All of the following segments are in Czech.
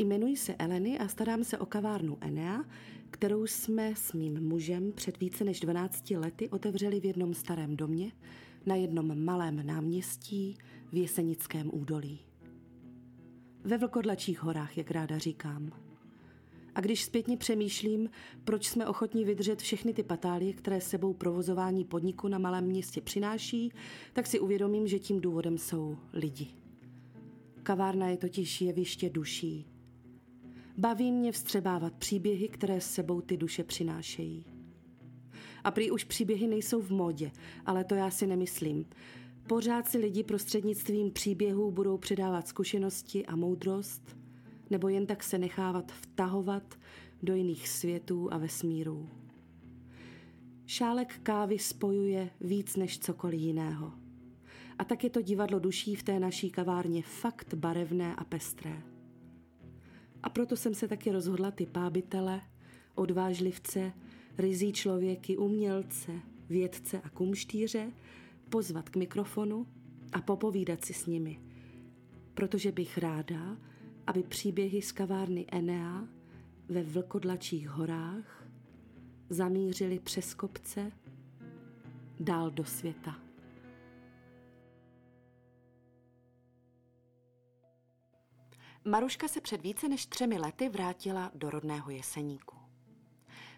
Jmenuji se Eleny a starám se o kavárnu Enea, kterou jsme s mým mužem před více než 12 lety otevřeli v jednom starém domě na jednom malém náměstí v Jesenickém údolí. Ve Vlkodlačích horách, jak ráda říkám. A když zpětně přemýšlím, proč jsme ochotní vydržet všechny ty patálie, které sebou provozování podniku na malém městě přináší, tak si uvědomím, že tím důvodem jsou lidi. Kavárna je totiž jeviště duší. Baví mě vstřebávat příběhy, které s sebou ty duše přinášejí. A prý už příběhy nejsou v modě, ale to já si nemyslím. Pořád si lidi prostřednictvím příběhů budou předávat zkušenosti a moudrost, nebo jen tak se nechávat vtahovat do jiných světů a vesmírů. Šálek kávy spojuje víc než cokoliv jiného. A tak je to divadlo duší v té naší kavárně fakt barevné a pestré. A proto jsem se taky rozhodla ty pábitele, odvážlivce, rizí člověky, umělce, vědce a kumštíře pozvat k mikrofonu a popovídat si s nimi. Protože bych ráda, aby příběhy z kavárny Enea ve Vlkodlačích horách zamířily přes kopce dál do světa. Maruška se před více než třemi lety vrátila do rodného Jeseníku.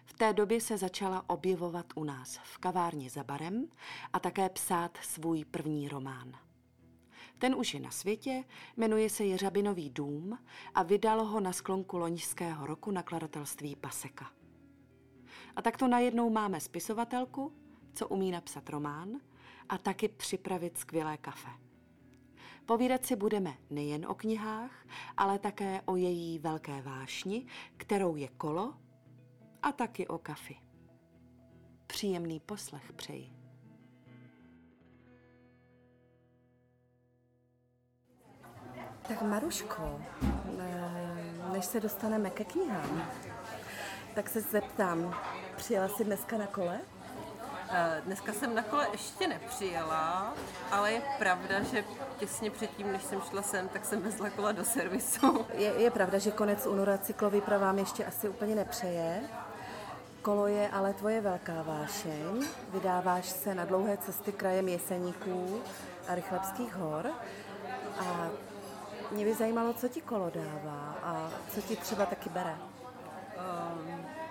V té době se začala objevovat u nás v kavárně za barem a také psát svůj první román. Ten už je na světě, jmenuje se Jeřabinový dům a vydalo ho na sklonku loňského roku nakladatelství Paseka. A tak to najednou máme spisovatelku, co umí napsat román a taky připravit skvělé kafe. Povídat si budeme nejen o knihách, ale také o její velké vášni, kterou je kolo a taky o kafi. Příjemný poslech přeji. Tak Maruško, než se dostaneme ke knihám, tak se zeptám, přijela jsi dneska na kole? Eh, dneska jsem na kole ještě nepřijela, ale je pravda, že těsně předtím, než jsem šla sem, tak jsem vezla kola do servisu. Je, je pravda, že konec února cyklový pro vám ještě asi úplně nepřeje. Kolo je ale tvoje velká vášeň. Vydáváš se na dlouhé cesty krajem Jeseníků a Rychlebských hor. A mě by zajímalo, co ti kolo dává a co ti třeba taky bere. Um,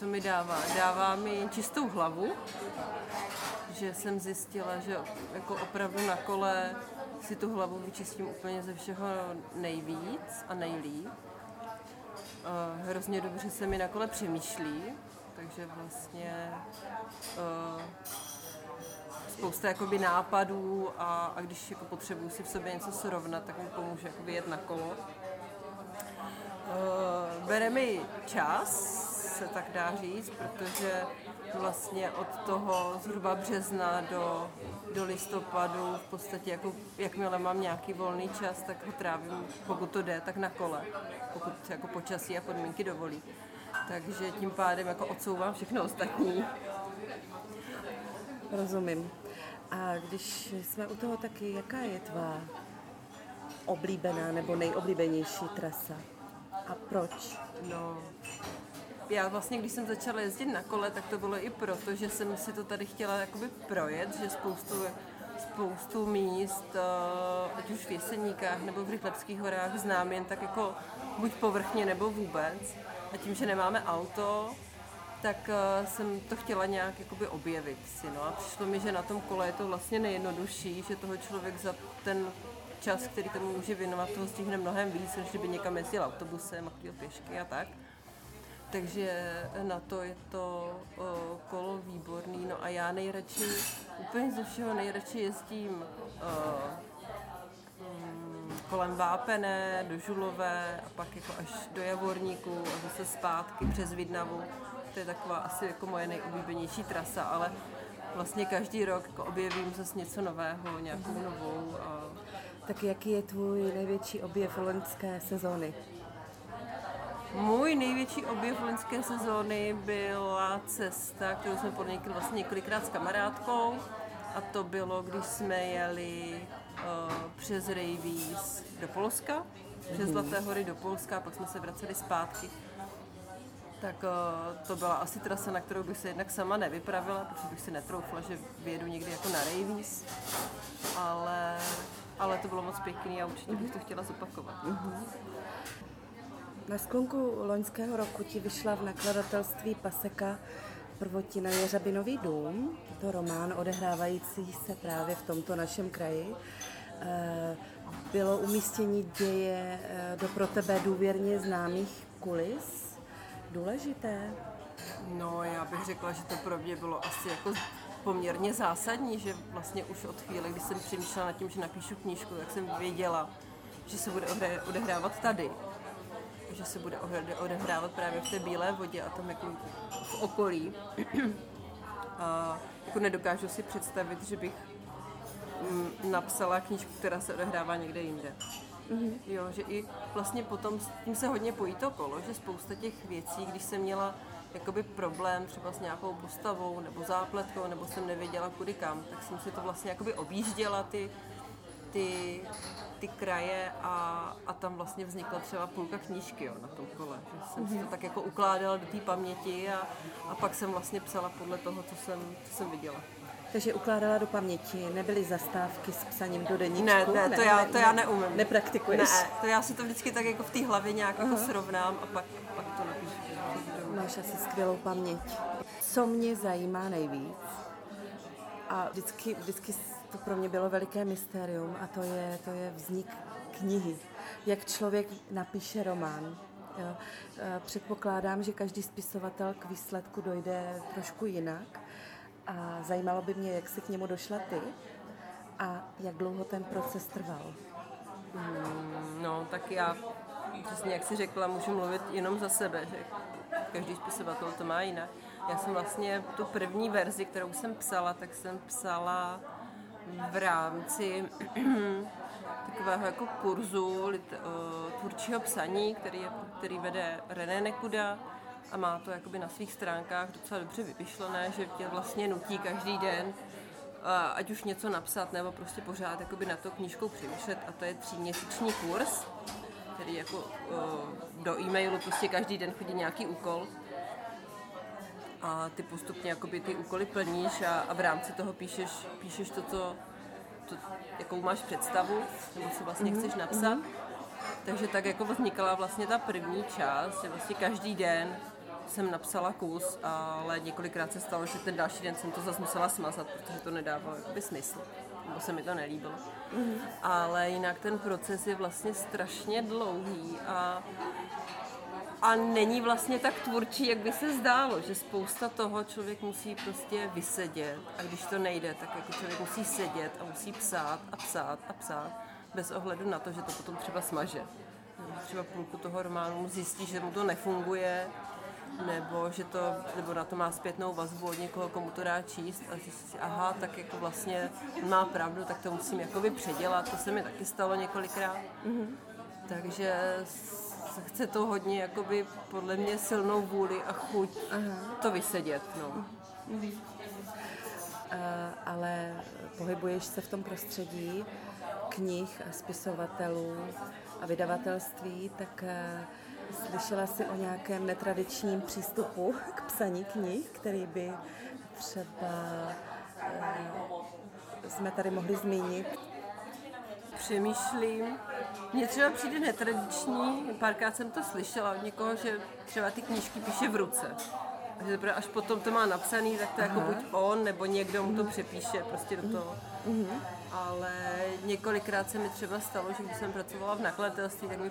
co mi dává? Dává mi čistou hlavu, že jsem zjistila, že jako opravdu na kole si tu hlavu vyčistím úplně ze všeho nejvíc a nejlíp. Hrozně dobře se mi na kole přemýšlí, takže vlastně spousta jakoby nápadů a, a když jako potřebuji si v sobě něco srovnat, tak mi pomůže jakoby jet na kolo. Bere mi čas, se tak dá říct, protože vlastně od toho zhruba března do, do listopadu v podstatě jako, jakmile mám nějaký volný čas, tak ho trávím, pokud to jde, tak na kole, pokud jako počasí a podmínky dovolí. Takže tím pádem jako odsouvám všechno ostatní. Rozumím. A když jsme u toho taky, jaká je tvá oblíbená nebo nejoblíbenější trasa? A proč? No, já vlastně, když jsem začala jezdit na kole, tak to bylo i proto, že jsem si to tady chtěla jakoby projet, že spoustu, spoustu míst, eh, ať už v Jeseníkách nebo v Rychlebských horách, znám jen tak jako buď povrchně nebo vůbec. A tím, že nemáme auto, tak uh, jsem to chtěla nějak jakoby objevit si. No. A přišlo mi, že na tom kole je to vlastně nejjednodušší, že toho člověk za ten čas, který tomu může věnovat, toho stihne mnohem víc, než kdyby někam jezdil autobusem a chodil pěšky a tak. Takže na to je to kolo výborný. No a já nejradši, úplně ze všeho nejradši jezdím o, mm, kolem Vápené, do Žulové a pak jako až do Javorníku a zase zpátky přes Vidnavu. To je taková asi jako moje nejoblíbenější trasa, ale vlastně každý rok jako objevím zase něco nového, nějakou novou. A... Tak jaký je tvůj největší objev loňské sezóny? Můj největší objev loňské sezóny byla cesta, kterou jsme podnikli vlastně několikrát s kamarádkou. A to bylo, když jsme jeli uh, přes Rejvíz do Polska. přes Zlaté hory do Polska, a pak jsme se vraceli zpátky. Tak uh, to byla asi trasa, na kterou bych se jednak sama nevypravila, protože bych si netroufla, že vyjedu někdy jako na Ravies. Ale, ale to bylo moc pěkný a určitě bych to chtěla zopakovat. Na sklonku loňského roku ti vyšla v nakladatelství Paseka prvotina Jeřabinový dům. To román odehrávající se právě v tomto našem kraji. Eh, Bylo umístění děje eh, do pro tebe důvěrně známých kulis důležité? No, já bych řekla, že to pro mě bylo asi jako poměrně zásadní, že vlastně už od chvíle, kdy jsem přemýšlela nad tím, že napíšu knížku, tak jsem věděla, že se bude odehrávat tady. Že se bude odehrávat právě v té Bílé vodě a tam jako v okolí. A jako nedokážu si představit, že bych mm, napsala knížku, která se odehrává někde jinde. Mm-hmm. Jo, že i vlastně potom s tím se hodně pojí to kolo, že spousta těch věcí, když jsem měla jakoby problém třeba s nějakou postavou nebo zápletkou, nebo jsem nevěděla kudy kam, tak jsem si to vlastně jakoby objížděla ty, ty, ty kraje a, a tam vlastně vznikla třeba půlka knížky jo, na tom kole. Že jsem si to tak jako ukládala do té paměti a, a pak jsem vlastně psala podle toho, co jsem, co jsem viděla. Takže ukládala do paměti, nebyly zastávky s psaním do deníčku? Ne, ne, to já- to já neumím. Nepraktikuješ? Ne, to já si to vždycky tak jako v té hlavě nějak jako srovnám a pak, pak to napíšu. Máš asi skvělou paměť. Co mě zajímá nejvíc, a vždycky, vždycky to pro mě bylo veliké mystérium, a to je, to je vznik knihy. Jak člověk napíše román. Jo. E, Předpokládám, že každý spisovatel k výsledku dojde trošku jinak. A zajímalo by mě, jak jsi k němu došla ty a jak dlouho ten proces trval. No, tak já, přesně jak jsi řekla, můžu mluvit jenom za sebe, že každý spisovatel to má jinak. Já jsem vlastně tu první verzi, kterou jsem psala, tak jsem psala v rámci takového jako kurzu lit, uh, tvůrčího psaní, který, je, který vede René Nekuda a má to jakoby na svých stránkách docela dobře vypišlené, že tě vlastně nutí každý den a ať už něco napsat, nebo prostě pořád jakoby na to knížkou přemýšlet. A to je tříměsíční kurz, který jako uh, do e-mailu prostě každý den chodí nějaký úkol a ty postupně jakoby ty úkoly plníš a, a v rámci toho píšeš, píšeš to, co, to, jakou máš představu, nebo co vlastně chceš napsat. Takže tak jako vznikala vlastně ta první část, že vlastně každý den jsem napsala kus, ale několikrát se stalo, že ten další den jsem to zase musela smazat, protože to nedávalo jakoby smysl, nebo se mi to nelíbilo. Ale jinak ten proces je vlastně strašně dlouhý a a není vlastně tak tvůrčí, jak by se zdálo, že spousta toho člověk musí prostě vysedět a když to nejde, tak jako člověk musí sedět a musí psát a psát a psát bez ohledu na to, že to potom třeba smaže. Třeba půlku toho románu zjistí, že mu to nefunguje, nebo že to, nebo na to má zpětnou vazbu od někoho, komu to dá číst a zjistí si, aha, tak jako vlastně má pravdu, tak to musím jakoby předělat, to se mi taky stalo několikrát. Takže s- chce to hodně, jakoby podle mě silnou vůli a chuť to vysedět. No. Eh, ale pohybuješ se v tom prostředí knih a spisovatelů a vydavatelství, tak eh, slyšela jsi o nějakém netradičním přístupu k psaní knih, který by třeba eh, jsme tady mohli zmínit. Přemýšlím. Mně třeba přijde netradiční, párkrát jsem to slyšela od někoho, že třeba ty knížky píše v ruce. A že teprve až potom to má napsaný, tak to jako buď on, nebo někdo mu to přepíše prostě do toho. Ale několikrát se mi třeba stalo, že když jsem pracovala v nakladatelství, tak mi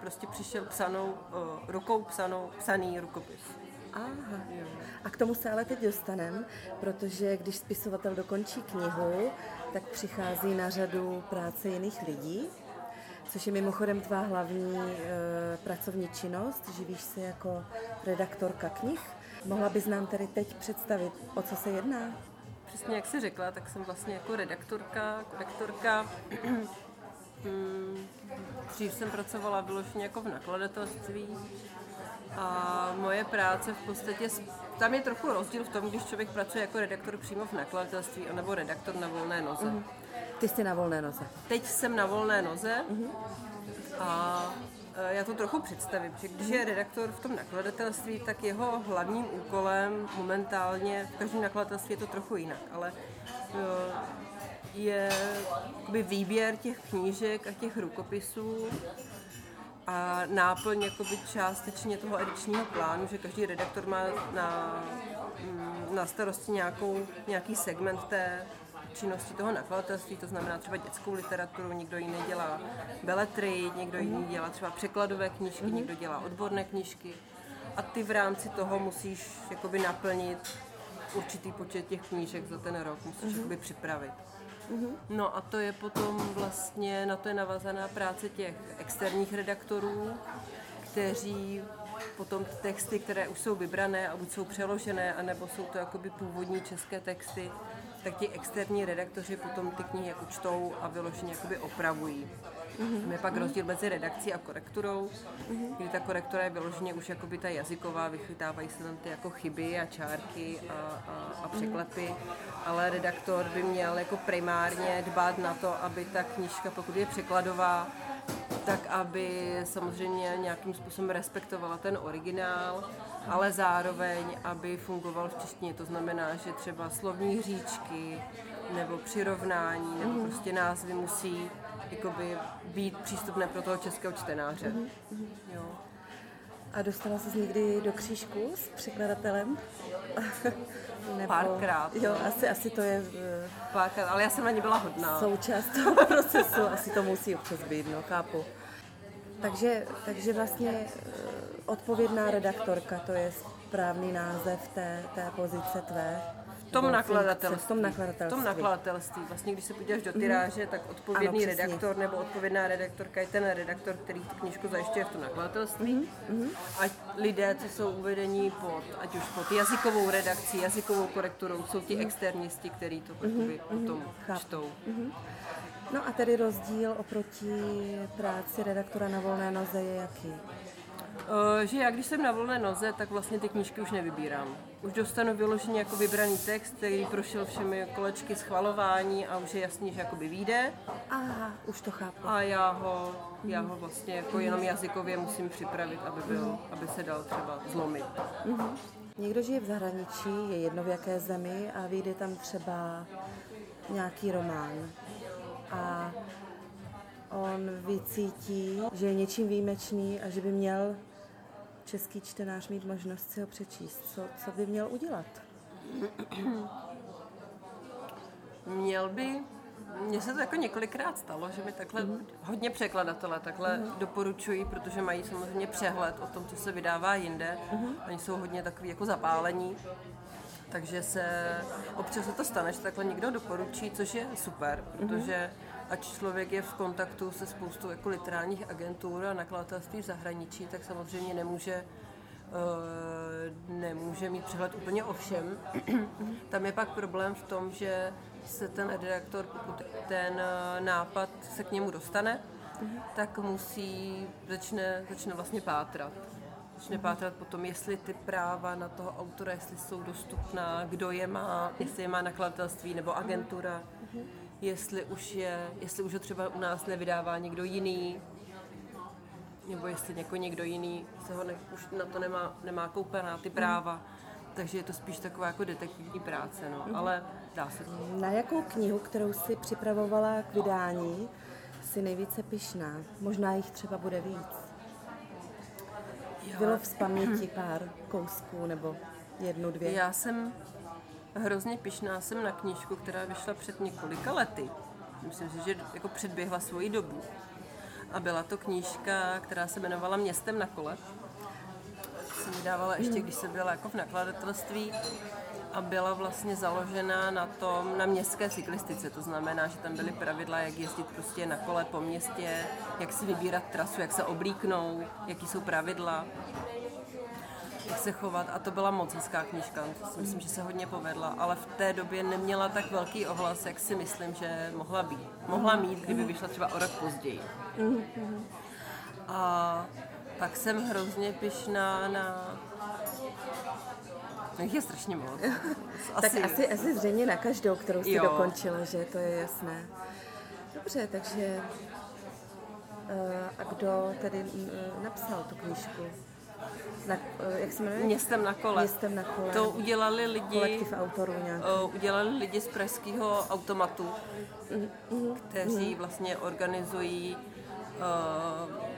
prostě, přišel psanou, o, rukou psanou, psaný rukopis. Aha. A k tomu se ale teď dostanem, protože když spisovatel dokončí knihu, tak přichází na řadu práce jiných lidí, což je mimochodem tvá hlavní e, pracovní činnost. Živíš se jako redaktorka knih. Mohla bys nám tedy teď představit, o co se jedná? Přesně jak jsi řekla, tak jsem vlastně jako redaktorka, korektorka. Hmm, Dřív jsem pracovala vyloženě jako v nakladatelství a moje práce v podstatě, tam je trochu rozdíl v tom, když člověk pracuje jako redaktor přímo v nakladatelství, nebo redaktor na volné noze. Ty jsi na volné noze. Teď jsem na volné noze, A e, já to trochu představím, že když je redaktor v tom nakladatelství, tak jeho hlavním úkolem momentálně, v každém nakladatelství je to trochu jinak, ale e, je výběr těch knížek a těch rukopisů a náplň jakoby částečně toho edičního plánu, že každý redaktor má na, mm, na starosti nějakou, nějaký segment té činnosti toho nakladatelství, to znamená třeba dětskou literaturu, někdo jiný dělá beletry, někdo jiný dělá třeba překladové knížky, mm-hmm. někdo dělá odborné knížky a ty v rámci toho musíš jakoby naplnit určitý počet těch knížek za ten rok, musíš mm-hmm. jakoby připravit. Mm-hmm. No a to je potom vlastně, na to je navazaná práce těch externích redaktorů, kteří potom texty, které už jsou vybrané a buď jsou přeložené, anebo jsou to jakoby původní české texty, tak ti externí redaktoři potom ty knihy jako čtou a vyloženě jakoby opravují. Mm-hmm. Je pak rozdíl mezi redakcí a korekturou, mm-hmm. kdy ta korektura je vyloženě už jakoby ta jazyková, vychytávají se tam ty jako chyby a čárky a, a, a překlepy, mm-hmm. ale redaktor by měl jako primárně dbát na to, aby ta knížka, pokud je překladová, tak aby samozřejmě nějakým způsobem respektovala ten originál, ale zároveň, aby fungoval v češtině. To znamená, že třeba slovní hříčky nebo přirovnání nebo mm-hmm. prostě názvy musí jakoby, být přístupné pro toho českého čtenáře. Mm-hmm. Jo. A dostala jsi někdy do křížku s překladatelem? Nebo... Párkrát. Jo, asi, asi to je... Uh, Párkrát, ale já jsem na ně byla hodná. Součást toho procesu, asi to musí občas být, no, chápu. Takže, takže vlastně uh, odpovědná redaktorka, to je správný název té, té pozice tvé tom nakladatelství. V tom nakladatelství. V tom nakladatelství. Vlastně, když se podíváš do tyráže, tak odpovědný ano, redaktor nebo odpovědná redaktorka je ten redaktor, který tu knižku zajišťuje v tom nakladatelství. Mm-hmm. A lidé, co jsou uvedení pod, ať už pod jazykovou redakcí, jazykovou korekturou, jsou ti externisti, kteří to mm-hmm. potom Chápu. čtou. Mm-hmm. No a tedy rozdíl oproti práci redaktora na volné noze je jaký? Uh, že já, když jsem na volné noze, tak vlastně ty knížky už nevybírám. Už dostanu vyloženě jako vybraný text, který prošel všemi kolečky schvalování a už je jasný, že jakoby vyjde. Aha, už to chápu. A já ho, já ho vlastně jako jenom jazykově musím připravit, aby, byl, aby se dal třeba zlomit. Mm-hmm. Někdo žije v zahraničí, je jedno v jaké zemi a vyjde tam třeba nějaký román. A on vycítí, že je něčím výjimečný a že by měl český čtenář mít možnost si ho přečíst? Co, co by měl udělat? Měl by, mně se to jako několikrát stalo, že mi takhle mm-hmm. hodně překladatelé takhle mm-hmm. doporučují, protože mají samozřejmě přehled o tom, co se vydává jinde. Mm-hmm. Oni jsou hodně takový jako zapálení. Takže se občas se to stane, že takhle někdo doporučí, což je super, protože mm-hmm ať člověk je v kontaktu se spoustou jako literárních agentur a nakladatelství v zahraničí, tak samozřejmě nemůže uh, nemůže mít přehled úplně o všem. Tam je pak problém v tom, že se ten redaktor, pokud ten eh, nápad se k němu dostane, tak musí, začne, začne vlastně pátrat. Začne pátrat potom, jestli ty práva na toho autora, jestli jsou dostupná, kdo je má, jestli je má nakladatelství nebo agentura jestli už je, jestli už ho třeba u nás nevydává někdo jiný, nebo jestli jako někdo jiný se ho ne, už na to nemá, nemá koupená ty práva. Takže je to spíš taková jako detektivní práce, no. Mm. ale dá se to. Na jakou knihu, kterou si připravovala k vydání, si nejvíce pyšná? Možná jich třeba bude víc. Bylo v paměti pár kousků nebo jednu, dvě? Já jsem hrozně pišná jsem na knížku, která vyšla před několika lety. Myslím si, že jako předběhla svoji dobu. A byla to knížka, která se jmenovala Městem na kole. Jsem ji dávala ještě, když jsem byla jako v nakladatelství a byla vlastně založena na tom, na městské cyklistice. To znamená, že tam byly pravidla, jak jezdit prostě na kole po městě, jak si vybírat trasu, jak se oblíknou, jaký jsou pravidla se chovat a to byla moc hezká knížka, myslím, že se hodně povedla, ale v té době neměla tak velký ohlas, jak si myslím, že mohla být. Mohla mít, kdyby vyšla třeba o rok později. A pak jsem hrozně pyšná na No je strašně moc. Asi... tak asi, asi zřejmě na každou, kterou jsi jo. dokončila, že to je jasné. Dobře, takže A kdo tedy napsal tu knížku? Na, jak se jmenuje? Městem na kole. Městem na kole. To udělali lidi, kolektiv autorů nějaký. udělali lidi z pražského automatu, mm-hmm. kteří vlastně organizují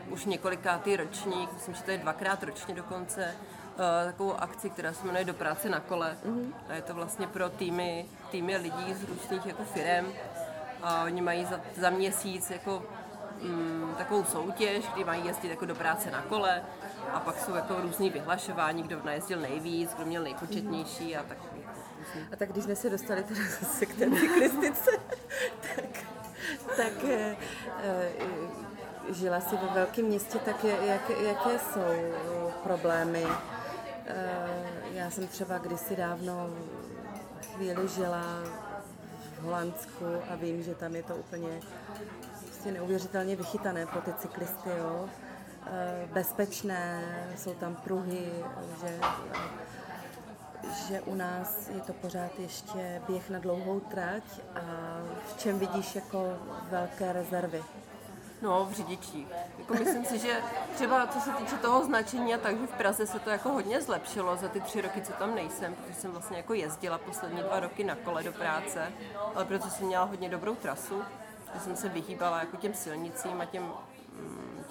uh, už několikátý ročník, myslím, že to je dvakrát ročně dokonce, uh, takovou akci, která se jmenuje Do práce na kole. Mm-hmm. A je to vlastně pro týmy, týmy lidí z různých jako firem. A oni mají za, za měsíc jako mm, takovou soutěž, kdy mají jezdit jako do práce na kole a pak jsou jako různý vyhlašování, kdo najezdil nejvíc, kdo měl nejpočetnější a tak. A tak když jsme se dostali teda zase k té cyklistice, tak, tak e, e, žila si ve velkém městě, tak je, jak, jaké jsou problémy? E, já jsem třeba kdysi dávno chvíli žila v Holandsku a vím, že tam je to úplně prostě neuvěřitelně vychytané pro ty cyklisty, jo. Eh, bezpečné, jsou tam pruhy, že, že u nás je to pořád ještě běh na dlouhou trať a v čem vidíš jako velké rezervy? No, v řidičích. Jako myslím si, že třeba co se týče toho značení a takže v Praze se to jako hodně zlepšilo za ty tři roky, co tam nejsem, protože jsem vlastně jako jezdila poslední dva roky na kole do práce, ale protože jsem měla hodně dobrou trasu, že jsem se vyhýbala jako těm silnicím a těm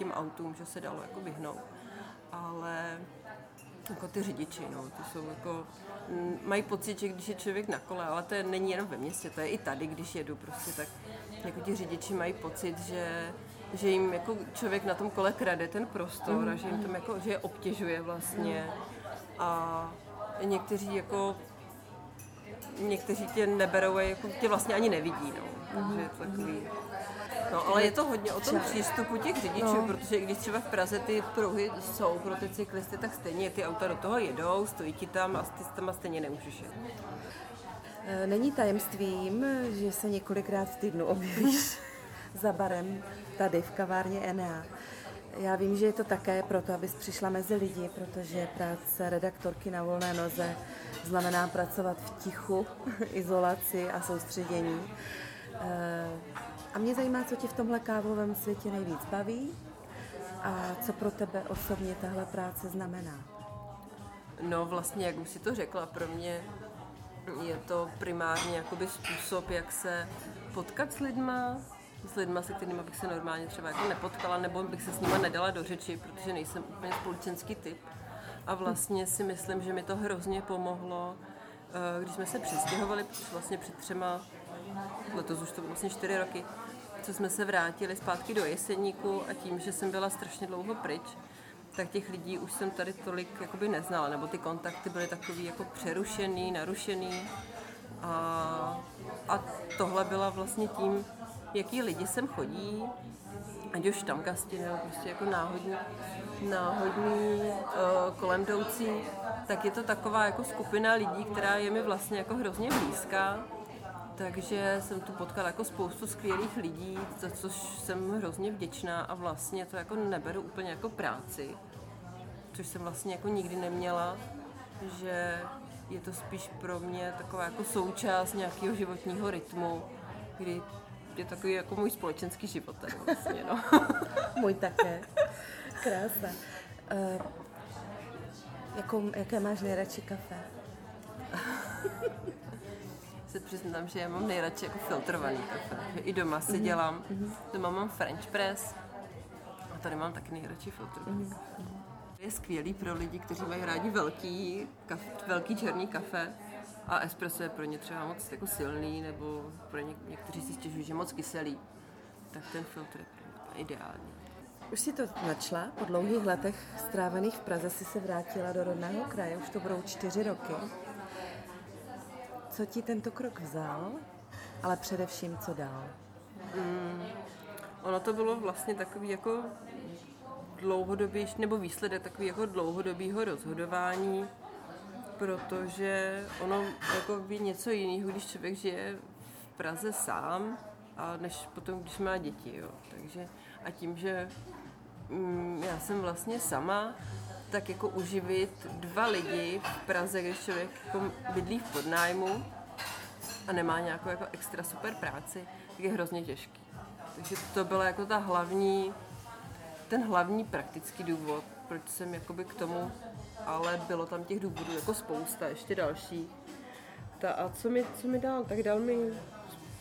těm autům, že se dalo jako vyhnout. Ale jako ty řidiči, no, ty jsou jako, mají pocit, že když je člověk na kole, ale to je, není jenom ve městě, to je i tady, když jedu prostě, tak jako ti řidiči mají pocit, že, že jim jako člověk na tom kole krade ten prostor mm. a že jim tam jako, že je obtěžuje vlastně. A někteří jako někteří tě neberou, jako tě vlastně ani nevidí, no. Takže je to takový, No, ale je to hodně o tom přístupu těch řidičů, no. protože když třeba v Praze ty pruhy jsou pro ty cyklisty, tak stejně ty auta do toho jedou, stojí ti tam a ty tam stejně nemůžeš jet. E, není tajemstvím, že se několikrát v týdnu objevíš za barem tady v kavárně Enea. Já vím, že je to také proto, abys přišla mezi lidi, protože práce redaktorky na volné noze znamená pracovat v tichu, izolaci a soustředění. A mě zajímá, co ti v tomhle kávovém světě nejvíc baví a co pro tebe osobně tahle práce znamená. No vlastně, jak už si to řekla, pro mě je to primárně jakoby způsob, jak se potkat s lidma, s lidma, se kterými bych se normálně třeba jako nepotkala, nebo bych se s nima nedala do řeči, protože nejsem úplně společenský typ. A vlastně si myslím, že mi to hrozně pomohlo, eh, když jsme se přestěhovali vlastně před třema, letos už to vlastně čtyři roky, co jsme se vrátili zpátky do Jeseníku a tím, že jsem byla strašně dlouho pryč, tak těch lidí už jsem tady tolik jakoby neznala, nebo ty kontakty byly takový jako přerušený, narušený. A, a tohle byla vlastně tím, jaký lidi sem chodí, ať už tam gasti nebo prostě jako náhodní, náhodní uh, kolem jdoucí, tak je to taková jako skupina lidí, která je mi vlastně jako hrozně blízká takže jsem tu potkala jako spoustu skvělých lidí, za což jsem hrozně vděčná a vlastně to jako neberu úplně jako práci, což jsem vlastně jako nikdy neměla, že je to spíš pro mě taková jako součást nějakého životního rytmu, kdy je takový jako můj společenský život vlastně, no. můj také. Krása. Uh, jakou, jaké máš nejradši kafe? se přiznám, že já mám nejradši jako filtrovaný kafe. Že I doma si mm-hmm. dělám, mm-hmm. doma mám French press a tady mám taky nejradši filtrovaný mm-hmm. kafe. Je skvělý pro lidi, kteří mají rádi velký, kaf, velký černý kafe a espresso je pro ně třeba moc jako silný, nebo pro ně, někteří si stěžují, že moc kyselý. Tak ten filtr je pro ně ideální. Už si to načla, po dlouhých letech strávených v Praze si se vrátila do rodného kraje, už to budou čtyři roky. Co ti tento krok vzal, ale především co dál? Mm, ono to bylo vlastně takový jako dlouhodobější, nebo výsledek takový jako dlouhodobého rozhodování, protože ono jako by něco jiného, když člověk žije v Praze sám, a než potom, když má děti, jo. Takže a tím, že mm, já jsem vlastně sama, tak jako uživit dva lidi v Praze, když člověk jako bydlí v podnájmu a nemá nějakou jako extra super práci, tak je hrozně těžký. Takže to byla jako ta hlavní ten hlavní praktický důvod, proč jsem jakoby k tomu, ale bylo tam těch důvodů jako spousta, ještě další. Ta, a co mi, co mi dal? Tak dal mi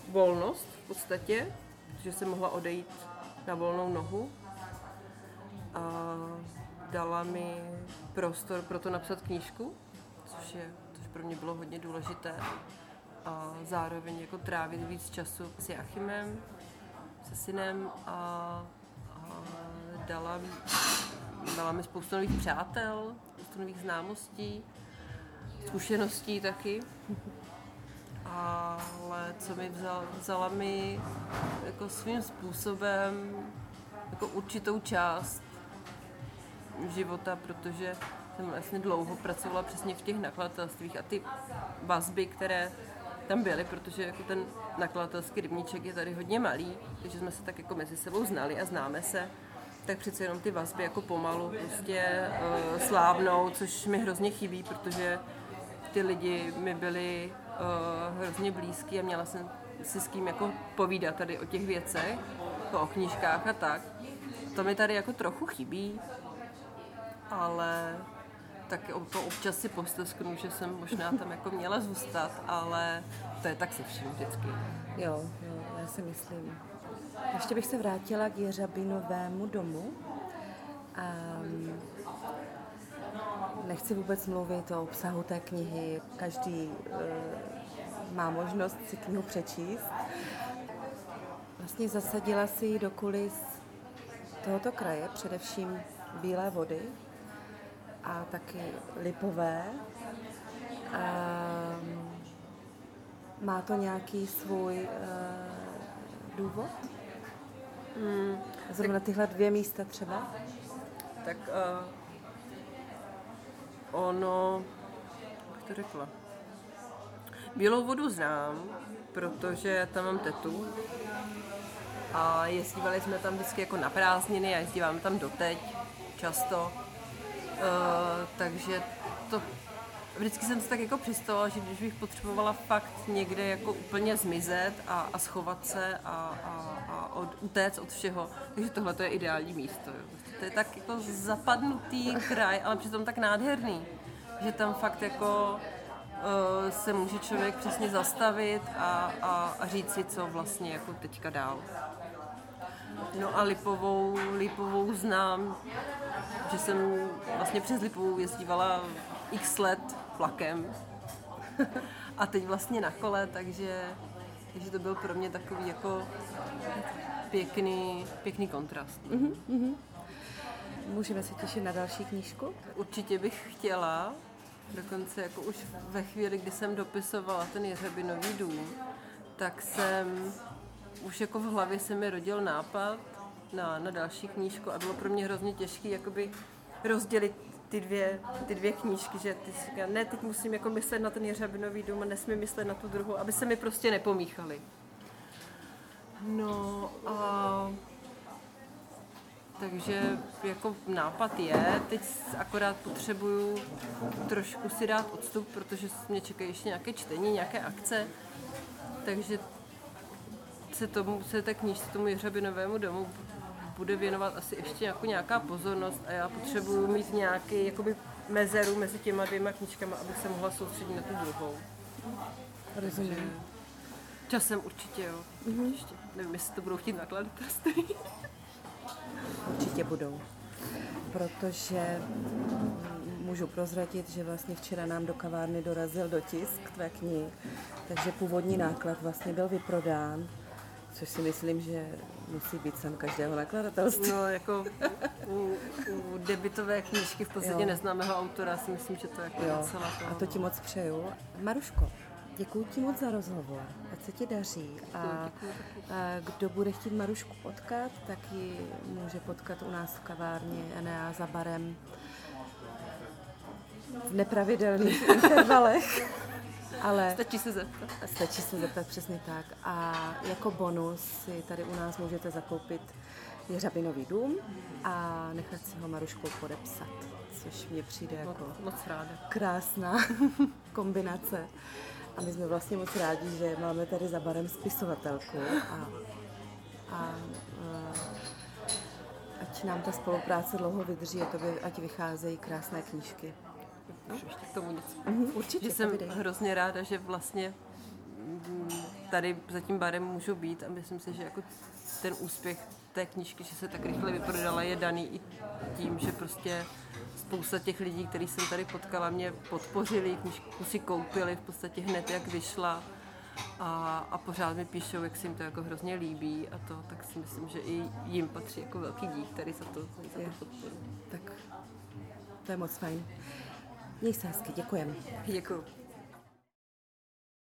volnost v podstatě, že jsem mohla odejít na volnou nohu a dala mi prostor pro to napsat knížku, což, je, což pro mě bylo hodně důležité a zároveň jako trávit víc času s Jachimem, se synem a, a dala, dala mi spoustu nových přátel, spoustu nových známostí, zkušeností taky. Ale co mi vzal, vzala mi jako svým způsobem jako určitou část života, protože jsem vlastně dlouho pracovala přesně v těch nakladatelstvích a ty vazby, které tam byly, protože jako ten nakladatelský rybníček je tady hodně malý, takže jsme se tak jako mezi sebou znali a známe se, tak přece jenom ty vazby jako pomalu prostě uh, slávnou, což mi hrozně chybí, protože ty lidi mi byli uh, hrozně blízký a měla jsem si s kým jako povídat tady o těch věcech, jako o knížkách a tak. To mi tady jako trochu chybí, ale tak to občas si postesknu, že jsem možná tam jako měla zůstat, ale to je tak se vším vždycky. Jo, jo, já si myslím. Ještě bych se vrátila k Jeřabinovému domu. Um, nechci vůbec mluvit o obsahu té knihy, každý uh, má možnost si knihu přečíst. Vlastně zasadila si ji do kulis tohoto kraje, především Bílé vody, a taky lipové. A má to nějaký svůj uh, důvod? Hmm, Zrovna tyhle dvě místa třeba? Tak uh, ono, jak to řekla, Bílou vodu znám, protože tam mám tetu a jezdívali jsme tam vždycky jako na prázdniny a jezdívám tam doteď často. Uh, takže to vždycky jsem se tak jako přistala, že když bych potřebovala fakt někde jako úplně zmizet a, a schovat se a, a, a od, utéct od všeho, takže tohle to je ideální místo. Jo. To je tak jako zapadnutý kraj, ale přitom tak nádherný, že tam fakt jako uh, se může člověk přesně zastavit a, a, a říct si, co vlastně jako teďka dál. No a Lipovou, Lipovou znám, že jsem vlastně přes Lipovou jezdívala x let vlakem a teď vlastně na kole, takže, takže to byl pro mě takový jako pěkný, pěkný kontrast. Mm-hmm. Můžeme se těšit na další knížku? Určitě bych chtěla, dokonce jako už ve chvíli, kdy jsem dopisovala ten Jeřabinový dům, tak jsem už jako v hlavě se mi rodil nápad na, na další knížku a bylo pro mě hrozně těžké jakoby rozdělit ty dvě, ty dvě knížky, že ty si říká, ne, teď musím jako myslet na ten Jeřabinový dům a nesmím myslet na tu druhou, aby se mi prostě nepomíchaly. No a takže jako nápad je, teď akorát potřebuju trošku si dát odstup, protože mě čekají ještě nějaké čtení, nějaké akce, takže se, tomu, se té knížce, tomu Jeřabinovému domu bude věnovat asi ještě jako nějaká pozornost a já potřebuju mít nějaký jakoby mezeru mezi těma dvěma knížkama, abych se mohla soustředit na tu druhou. Rozumím. Časem určitě, jo. Mm-hmm. Ještě. Nevím, jestli to budou chtít nakladatelství. Určitě budou. Protože můžu prozradit, že vlastně včera nám do kavárny dorazil dotisk tvé knihy, takže původní náklad vlastně byl vyprodán, což si myslím, že musí být sen každého nakladatelství. No, jako u, u debitové knížky v podstatě jo. neznámého autora si myslím, že to je jako jo. docela to. A to ti moc přeju. Maruško, děkuji ti moc za rozhovor. Ať se ti daří. A, a kdo bude chtít Marušku potkat, tak ji může potkat u nás v kavárně Enea za barem v nepravidelných intervalech. Ale stačí se zeptat. Stačí se zeptat, přesně tak. A jako bonus si tady u nás můžete zakoupit Jeřabinový dům a nechat si ho Maruškou podepsat, což mně přijde jako moc, moc ráda. krásná kombinace. A my jsme vlastně moc rádi, že máme tady za barem spisovatelku a, a, a ať nám ta spolupráce dlouho vydrží a tobě, ať vycházejí krásné knížky. Už ještě k tomu nic. Mhm, určitě, Že jsem hrozně ráda, že vlastně mm, tady za tím barem můžu být a myslím si, že jako ten úspěch té knížky, že se tak rychle vyprodala, je daný i tím, že prostě spousta těch lidí, který jsem tady potkala, mě podpořili, knížku si koupili v podstatě hned, jak vyšla a, a pořád mi píšou, jak se jim to jako hrozně líbí a to, tak si myslím, že i jim patří jako velký dík tady za to, za Je. to podporu. Tak to je moc fajn. Měj se hezky, děkujeme. Děkuji.